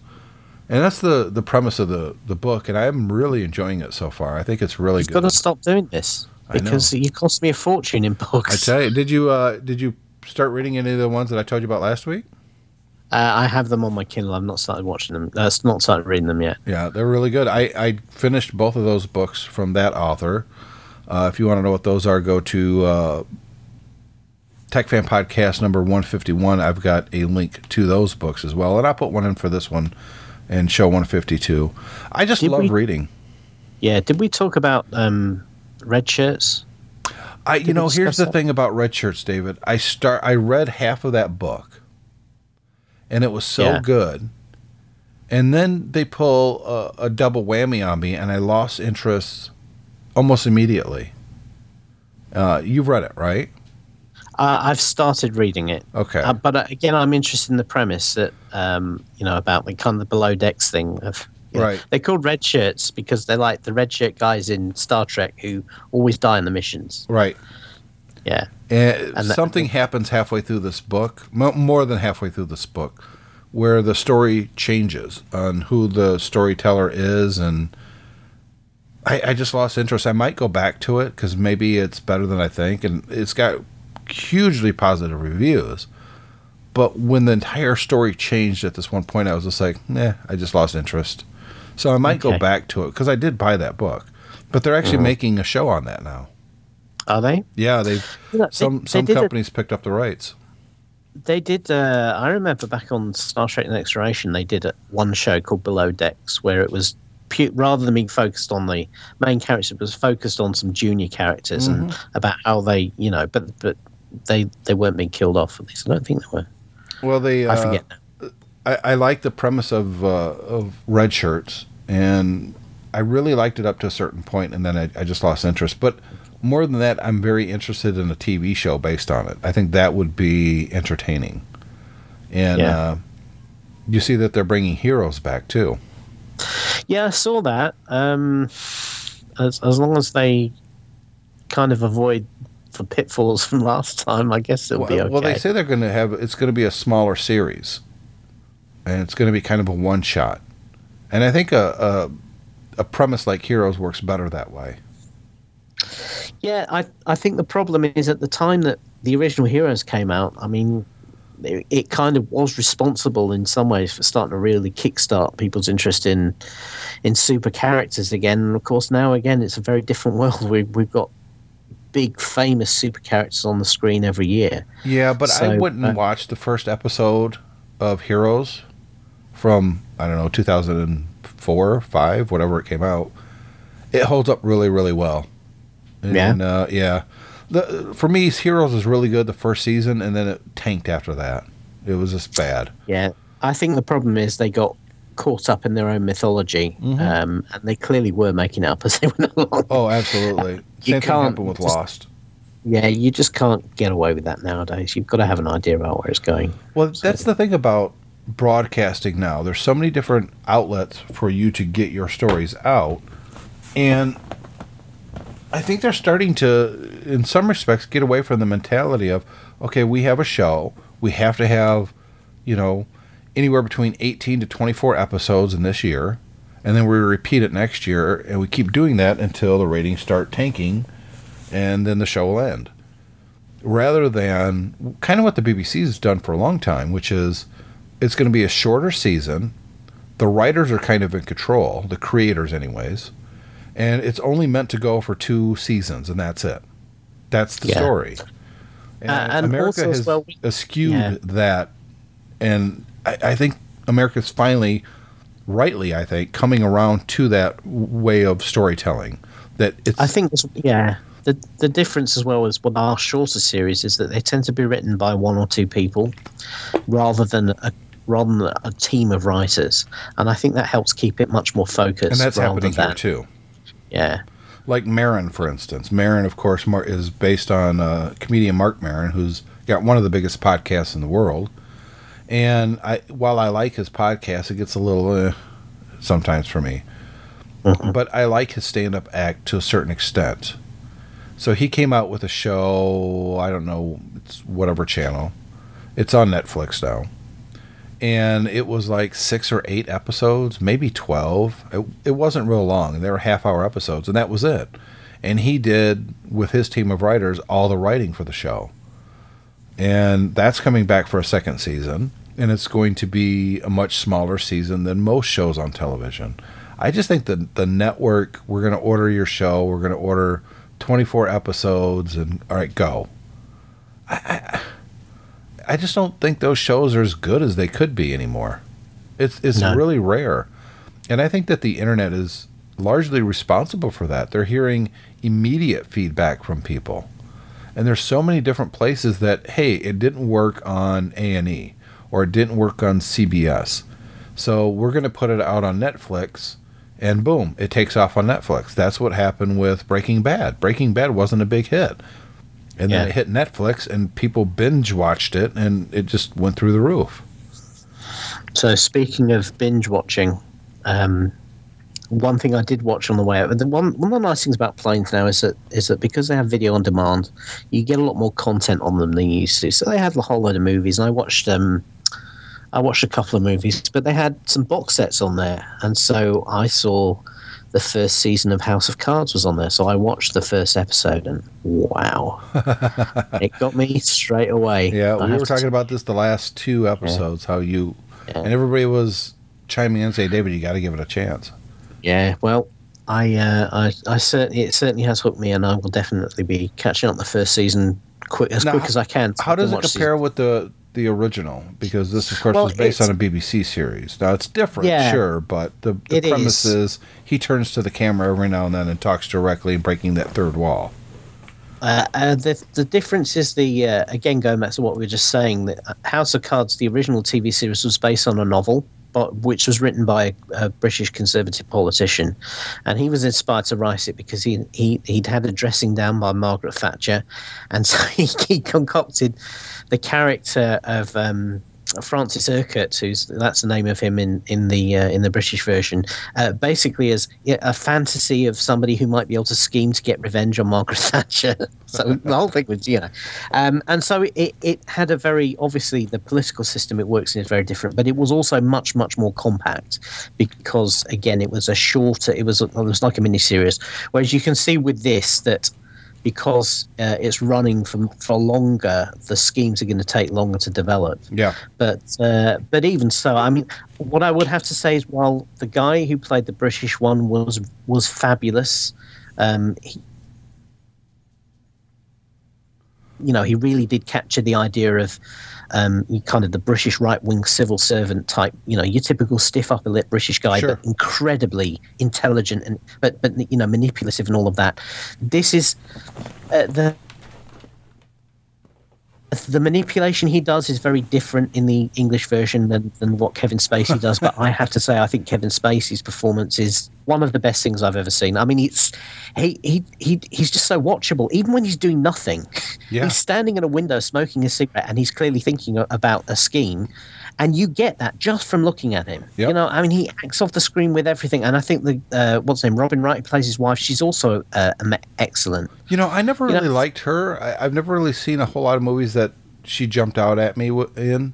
And that's the, the premise of the, the book, and I'm really enjoying it so far. I think it's really You've good. got to stop doing this because you cost me a fortune in books. I tell you, did you uh, did you start reading any of the ones that I told you about last week? Uh, I have them on my Kindle. I've not started watching them. Uh, not started reading them yet. Yeah, they're really good. I, I finished both of those books from that author. Uh, if you want to know what those are, go to uh, Tech Fan Podcast number 151. I've got a link to those books as well. And I'll put one in for this one and show 152. I just Did love we- reading. Yeah. Did we talk about um, red shirts? I you Did we know here's the that? thing about red shirts, David. I start I read half of that book, and it was so Yeah. good, and then they pull a, a double whammy on me, and I lost interest almost immediately. Uh, you've read it, right? Uh, I've started reading it. Okay. Uh, but uh, again, I'm interested in the premise that um, you know about the kind of the below decks thing of. you know, Right. They're called red shirts because they're like the red shirt guys in Star Trek who always die in the missions. right. Yeah. And, And that- something happens halfway through this book, more than halfway through this book, where the story changes on who the storyteller is, and I, I just lost interest. I might go back to it because maybe it's better than I think, and it's got hugely positive reviews. But when the entire story changed at this one point, I was just like, nah, I just lost interest. So I might go back to it because I did buy that book, but they're actually making a show on that now. Are they? Yeah, they've You know, they- some they some a- companies picked up the rights. They did. Uh, I remember back on Star Trek: The Next Generation, they did a, one show called Below Decks, where it was pu- rather than being focused on the main characters, it was focused on some junior characters and Mm-hmm. about how they, you know, but but they they weren't being killed off. At least I don't think they were. Well, they. Uh, I forget. now. I, I like the premise of uh, of red shirts, and I really liked it up to a certain point, and then I, I just lost interest. But more than that, I'm very interested in a TV show based on it. I think that would be entertaining, and Yeah. uh, you see that they're bringing heroes back too. Yeah, I saw that. Um, as as long as they kind of avoid the pitfalls from last time, I guess it'll Well, be okay. well, they say they're going to have it's going to be a smaller series, and it's going to be kind of a one shot. And I think a, a a premise like Heroes works better that way. Yeah, I I think the problem is at the time that the original Heroes came out. I mean, it, it kind of was responsible in some ways for starting to really kickstart people's interest in in super characters again. And of course, now again, it's a very different world. We we've got big famous super characters on the screen every year. Yeah, but I wouldn't uh, watch the first episode of Heroes from I don't know 2004, five, whatever it came out. It holds up really, really well. Yeah? Uh, yeah. The for me, Heroes is really good the first season, and then it tanked after that. It was just bad. Yeah, I think the problem is they got caught up in their own mythology, um, and they clearly were making it up as they went along. Oh, absolutely. You Same thing can't happened with just- Lost. Yeah, you just can't get away with that nowadays. You've got to have an idea about where it's going. Well, that's the thing about broadcasting now. There's so many different outlets for you to get your stories out. And I think they're starting to, in some respects, get away from the mentality of, okay, we have a show. We have to have, you know, anywhere between 18 to 24 episodes in this year. And then we repeat it next year, and we keep doing that until the ratings start tanking, and then the show will end. Rather than kind of what the BBC has done for a long time, which is it's going to be a shorter season. The writers are kind of in control, the creators, anyways, and it's only meant to go for two seasons, and that's it. That's the Yeah. story. And, Uh, and America also as has well- eschewed Yeah. that, and I, I think America's finally, rightly, I think, coming around to that way of storytelling. That it's I think, yeah, the the difference as well as what our shorter series is that they tend to be written by one or two people, rather than a rather than a team of writers, and I think that helps keep it much more focused. and that's happening here too. Yeah, like Maron, for instance. Maron, of course, is based on uh, comedian Marc Maron, who's got one of the biggest podcasts in the world. And I, while I like his podcast, it gets a little uh, sometimes for me. But I like his stand-up act to a certain extent. So he came out with a show. I don't know, it's whatever channel. It's on Netflix now. And it was like six or eight episodes, maybe 12. It, it wasn't real long. They were half hour episodes, and that was it. And he did, with his team of writers, all the writing for the show. And that's coming back for a second season. And it's going to be a much smaller season than most shows on television. I just think that the network, we're going to order your show, we're going to order 24 episodes, and all right, go. I, I, I just don't think those shows are as good as they could be anymore. It's it's No. really rare, and I think that the internet is largely responsible for that. They're hearing immediate feedback from people, and there's so many different places that hey, it didn't work on A and E or it didn't work on CBS, so we're going to put it out on Netflix. And boom, it takes off on Netflix. That's what happened with Breaking Bad. Breaking Bad wasn't a big hit. And then Yeah. it hit Netflix, and people binge watched it, and it just went through the roof. So speaking of binge watching, um, one thing I did watch on the way out. The one one of the nice things about planes now is that is that because they have video on demand, you get a lot more content on them than you used to. So they had a whole load of movies, and I watched um, I watched a couple of movies, but they had some box sets on there, and so I saw the first season of House of Cards was on there. So I watched the first episode, and wow, it got me straight away. Yeah, I we were talking about this the last two episodes. How you Yeah. and everybody was chiming in and saying, "David, you got to give it a chance." Yeah, well, I, uh, I, I certainly, it certainly has hooked me, and I will definitely be catching up the first season quick as Now, quick as I can. so I How can does it compare with the the original? Because this, of course, Well, was based on a BBC series. Now it's different, Yeah. sure, but the, the premise is. is he turns to the camera every now and then and talks directly, breaking that third wall. Uh, uh, the the difference is the uh, again going back to what we were just saying that House of Cards, the original TV series, was based on a novel, which was written by a, British conservative politician, and he was inspired to write it because he he he'd had a dressing down by Margaret Thatcher, and so he, he concocted the character of. Um, Francis Urquhart, who's that's the name of him in in the uh, in the British version, uh, basically as a fantasy of somebody who might be able to scheme to get revenge on Margaret Thatcher. so the whole thing was, you know, um, and so it it had a very obviously the political system it works in is very different, but it was also much much more compact because again it was a shorter, it was it was like a mini series, whereas you can see with this that because uh, it's running for, for longer, the schemes are going to take longer to develop. Yeah, But uh, but even so, I mean, what I would have to say is, while the guy who played the British one was was fabulous, um, he, you know, he really did capture the idea of um, kind of the British right wing civil servant type, you know, your typical stiff upper lip British guy, Sure. but incredibly intelligent and but but you know manipulative and all of that. This is uh, the the manipulation he does is very different in the English version than, than what Kevin Spacey does. but I have to say, I think Kevin Spacey's performance is one of the best things I've ever seen. I mean, it's he he, he he's just so watchable, even when he's doing nothing. Yeah. He's standing in a window smoking a cigarette, and he's clearly thinking about a scheme. And you get that just from looking at him. Yep. You know, I mean, he acts off the screen with everything. And I think the uh, what's name, Robin Wright, plays his wife. She's also uh, excellent. you know, I never You know- really liked her. I, I've never really seen a whole lot of movies that she jumped out at me in.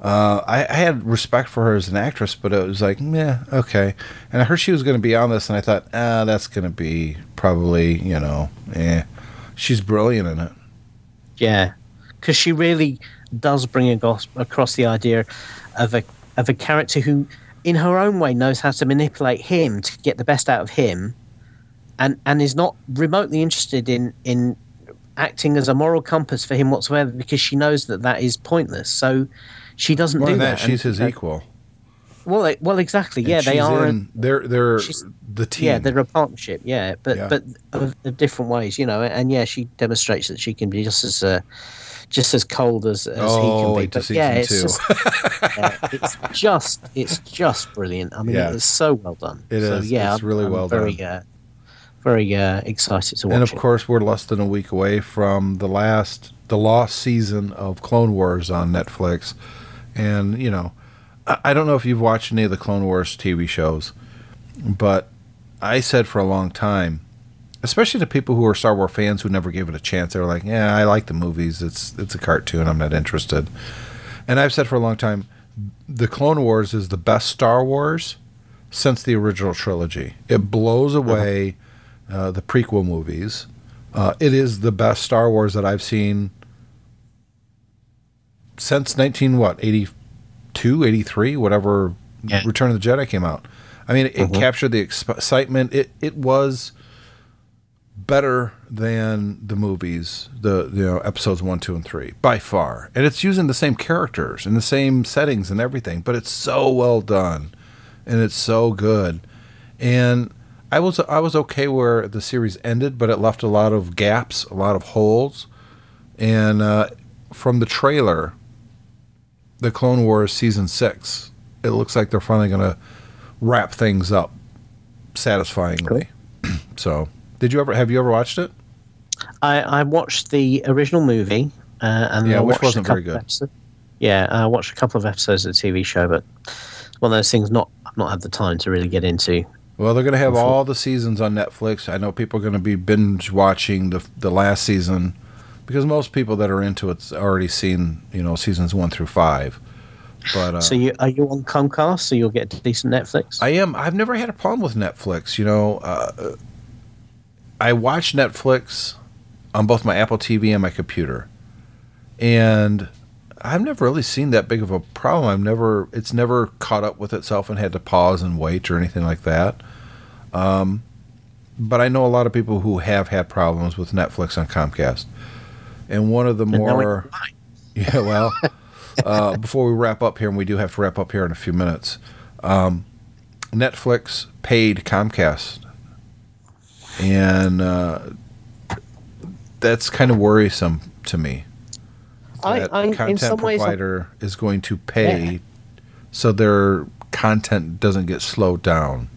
Uh, I, I had respect for her as an actress, but it was like, yeah, okay. And I heard she was going to be on this, and I thought, ah, that's going to be probably, you know, eh. She's brilliant in it. Yeah, because she really does bring across, the idea of a of a character who, in her own way, knows how to manipulate him to get the best out of him, and and is not remotely interested in in acting as a moral compass for him whatsoever because she knows that that is pointless. So she doesn't More do that. that, she's and, his uh, equal. Well, well, exactly. Yeah, they are. a- they're they're the team. yeah, they're a partnership. Yeah, but Yeah. but of, of different ways, you know. And yeah, she demonstrates that she can be just as uh, just as cold as, as he oh, can be. wait to But season yeah, it's two. just yeah, it's just it's just brilliant. I mean, Yeah. it's so well done. It so, is. Yeah, It's I'm- really I'm well very, done. Uh, very uh, excited to watch and of it. course, we're less than a week away from the last, the lost season of Clone Wars on Netflix. And you know, I, I don't know if you've watched any of the Clone Wars TV shows, but I said for a long time, especially to people who are Star Wars fans who never gave it a chance, they were like, "Yeah, I like the movies. It's it's a cartoon. I'm not interested." And I've said for a long time, the Clone Wars is the best Star Wars since the original trilogy. It blows away uh, the prequel movies. Uh, it is the best Star Wars that I've seen since 19 what 82 83 whatever Yeah. Return of the Jedi came out. I mean, it, it Mhm. captured the excitement. It it was better than the movies, the you know episodes one, two, and three by far. And it's using the same characters and the same settings and everything, but it's so well done, and it's so good. And I was I was okay where the series ended, but it left a lot of gaps, a lot of holes. And uh, from the trailer, the Clone Wars season six, it looks like they're finally going to wrap things up satisfyingly. so, did you ever have you ever watched it? I, I watched the original movie, uh, and Yeah, I which wasn't very good. Yeah, I watched a couple of episodes of the TV show, but one of those things not I've not had the time to really get into. Well, they're going to have Before- all the seasons on Netflix. I know people are going to be binge watching the the last season because most people that are into it's already seen you know seasons one through five. But uh, so you are you on Comcast? So you'll get decent Netflix. I am. I've never had a problem with Netflix. You know, uh, I watch Netflix on both my Apple TV and my computer, and I've never really seen that big of a problem. I've never. It's never caught up with itself and had to pause and wait or anything like that. Um, but I know a lot of people who have had problems with Netflix on Comcast, and one of the And now we more. Yeah, well, uh, before we wrap up here, and we do have to wrap up here in a few minutes, um, Netflix paid Comcast, and uh, that's kind of worrisome to me. That I, in content some ways, provider is going to pay so their content doesn't get slowed down.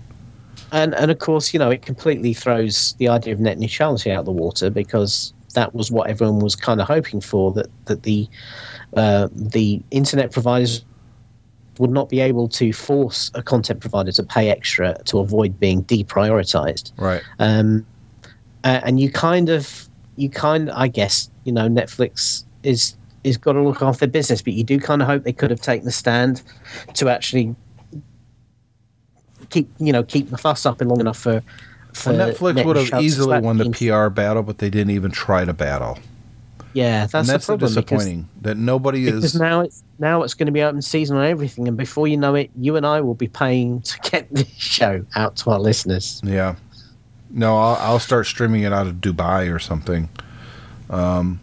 and and of course, you know, it completely throws the idea of net neutrality out the water because that was what everyone was kind of hoping for that that the uh, the internet providers would not be able to force a content provider to pay extra to avoid being deprioritized. Right. um, uh, and you kind of you kind I guess you know Netflix is is got to look after their business, but you do kind of hope they could have taken the stand to actually keep you know keep the fuss up in long enough for. for Well, Netflix net would have easily won the PR battle, but they didn't even try to battle. Yeah, that's, and that's the because- disappointing that nobody Because is. now it's now it's going to be open season on everything, and before you know it, you and I will be paying to get this show out to our listeners. Yeah. No, I'll, I'll start streaming it out of Dubai or something. Um,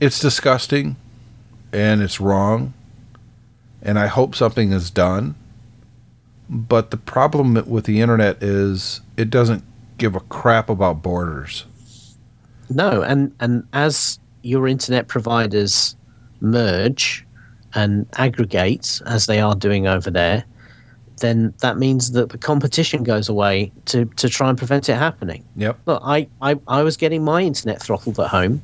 it's disgusting and it's wrong. And I hope something is done. But the problem with the internet is it doesn't give a crap about borders. No, and and as your internet providers merge and aggregate as they are doing over there, then that means that the competition goes away to, to try and prevent it happening. Yep. Look, I, I, I was getting my internet throttled at home,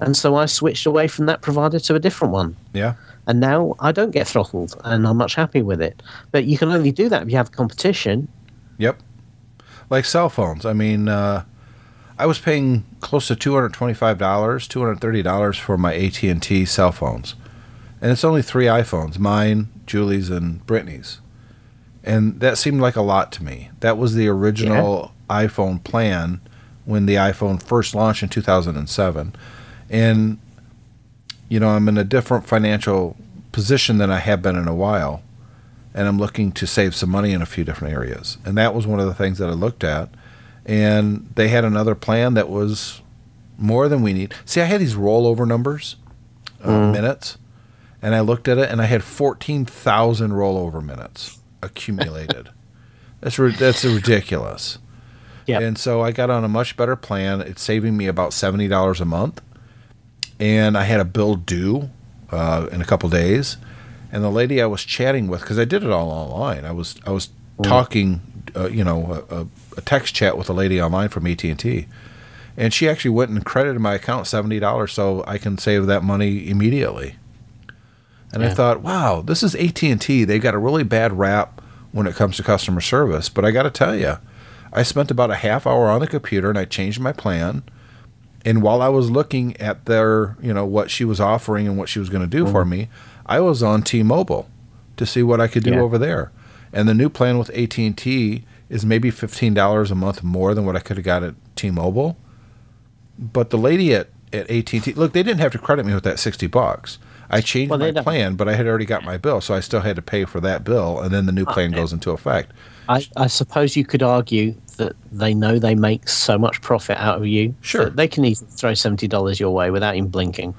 and so I switched away from that provider to a different one. Yeah. And now I don't get throttled, and I'm much happy with it. But you can only do that if you have competition. Yep. Like cell phones. I mean, uh, I was paying close to two hundred twenty-five dollars, two hundred thirty dollars for my AT and T cell phones, and it's only three iPhones: mine, Julie's, and Brittany's. And that seemed like a lot to me. That was the original iPhone plan when the iPhone first launched in 2007, and you know I'm in a different financial position than I have been in a while, and I'm looking to save some money in a few different areas. And that was one of the things that I looked at. And they had another plan that was more than we need. See, I had these rollover numbers, uh, minutes, and I looked at it, and I had 14,000 rollover minutes accumulated. that's that's ridiculous. Yeah. And so I got on a much better plan. It's saving me about seventy dollars a month, and I had a bill due uh, in a couple days. And the lady I was chatting with, because I did it all online, I was I was talking, uh, you know, a, a, a text chat with a lady online from AT and T, and she actually went and credited my account seventy dollars so I can save that money immediately. And I thought, wow, this is AT and T. They've got a really bad rap when it comes to customer service. But I got to tell you, I spent about a half hour on the computer and I changed my plan. And while I was looking at their, you know, what she was offering and what she was going to do for mm-hmm. me, I was on T-Mobile to see what I could do Yeah. over there. And the new plan with AT&T is maybe $15 a month more than what I could have got at T-Mobile. But the lady at, at AT&T, look, they didn't have to credit me with that 60 bucks. I changed Well, my don't. plan, but I had already got my bill, so I still had to pay for that bill, and then the new plan goes into effect. I, I suppose you could argue that they know they make so much profit out of you. Sure. They can easily throw seventy dollars your way without even blinking.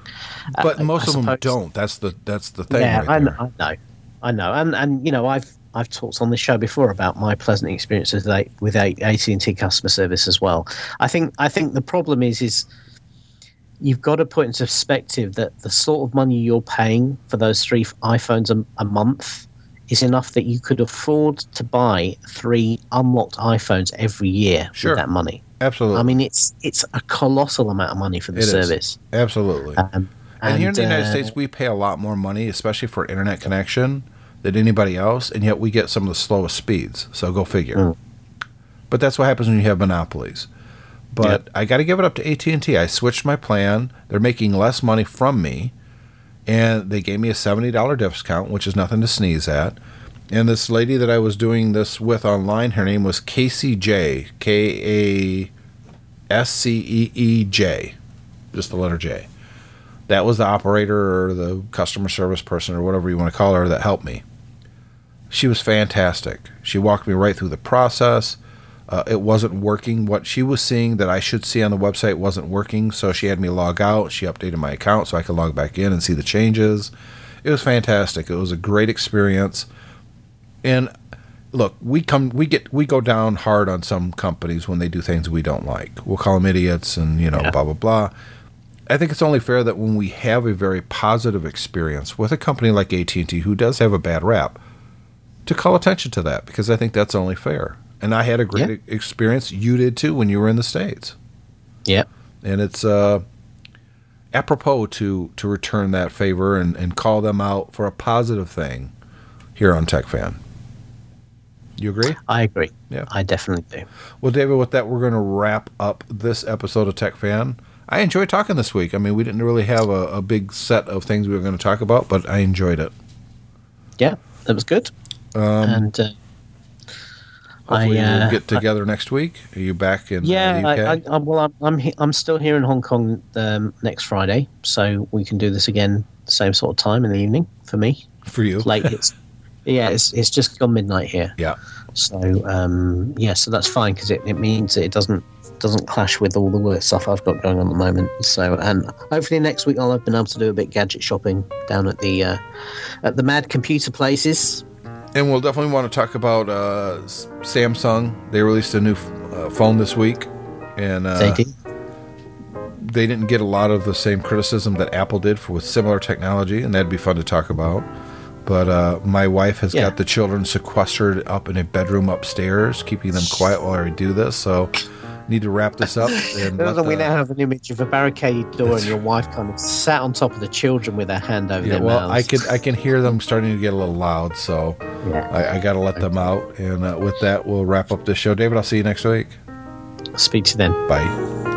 Uh, But I- most I of them don't. That's the that's the thing Yeah, right I, know, I know, I know, and and you know I've I've talked on this show before about my pleasant experiences with AT and T customer service as well. I think I think the problem is is you've got to put into perspective that the sort of money you're paying for those three iPhones a, a month is enough that you could afford to buy three unlocked iPhones every year Sure. with that money. Absolutely. I mean, it's it's a colossal amount of money for the It is. service. Absolutely. Um, and, here in the United uh, States, we pay a lot more money, especially for internet connection, than anybody else, and yet we get some of the slowest speeds. So go figure. Mm. But that's what happens when you have monopolies. But I got to give it up to AT and T. I switched my plan. They're making less money from me, and they gave me a seventy dollar discount, which is nothing to sneeze at. And this lady that I was doing this with online, her name was Casey J. K A S C E E J, just the letter J that was the operator or the customer service person or whatever you want to call her that helped me. She was fantastic. She walked me right through the process. Uh, it wasn't working. What she was seeing that I should see on the website wasn't working, so she had me log out. She updated my account so I could log back in and see the changes. It was fantastic. It was a great experience. And look, we come, we get, we go down hard on some companies when they do things we don't like. We'll call them idiots and you know, Yeah. blah blah blah. I think it's only fair that when we have a very positive experience with a company like AT&T who does have a bad rap to call attention to that because I think that's only fair. And I had a great Yeah. experience. You did too when you were in the states. Yep. And it's uh, apropos to to return that favor and, and call them out for a positive thing here on Tech Fan. You agree? I agree. Yeah. I definitely do. Well, David, with that, we're going to wrap up this episode of Tech Fan. I enjoyed talking this week. I mean, we didn't really have a, a big set of things we were going to talk about, but I enjoyed it. Yeah, that was good. Um, and uh, hopefully, I, uh, we'll get together next week. Are you back in yeah, uh, the I, UK? I, I, well, I'm I'm, he- I'm still here in Hong Kong um, next Friday, so we can do this again same sort of time in the evening for me. For you? Late, it's yeah, it's it's just gone midnight here. yeah. So um, yeah, so that's fine because it, it means it doesn't doesn't clash with all the work stuff I've got going on at the moment. So and hopefully next week I'll have been able to do a bit gadget shopping down at the uh, at the Mad Computer Places. And we'll definitely want to talk about uh, Samsung. They released a new f- uh, phone this week, and uh, they didn't get a lot of the same criticism that Apple did for with similar technology, and that'd be fun to talk about. But uh, my wife has Yeah. got the children sequestered up in a bedroom upstairs, keeping them quiet while I do this. So, need to wrap this up. And let we the- now have an image of a barricaded door and your wife kind of sat on top of the children with her hand over yeah, their well, I can I can hear them starting to get a little loud, so Yeah. I, I got to let them out. And uh, with that, we'll wrap up this show. David, I'll see you next week. Speak to them. Bye.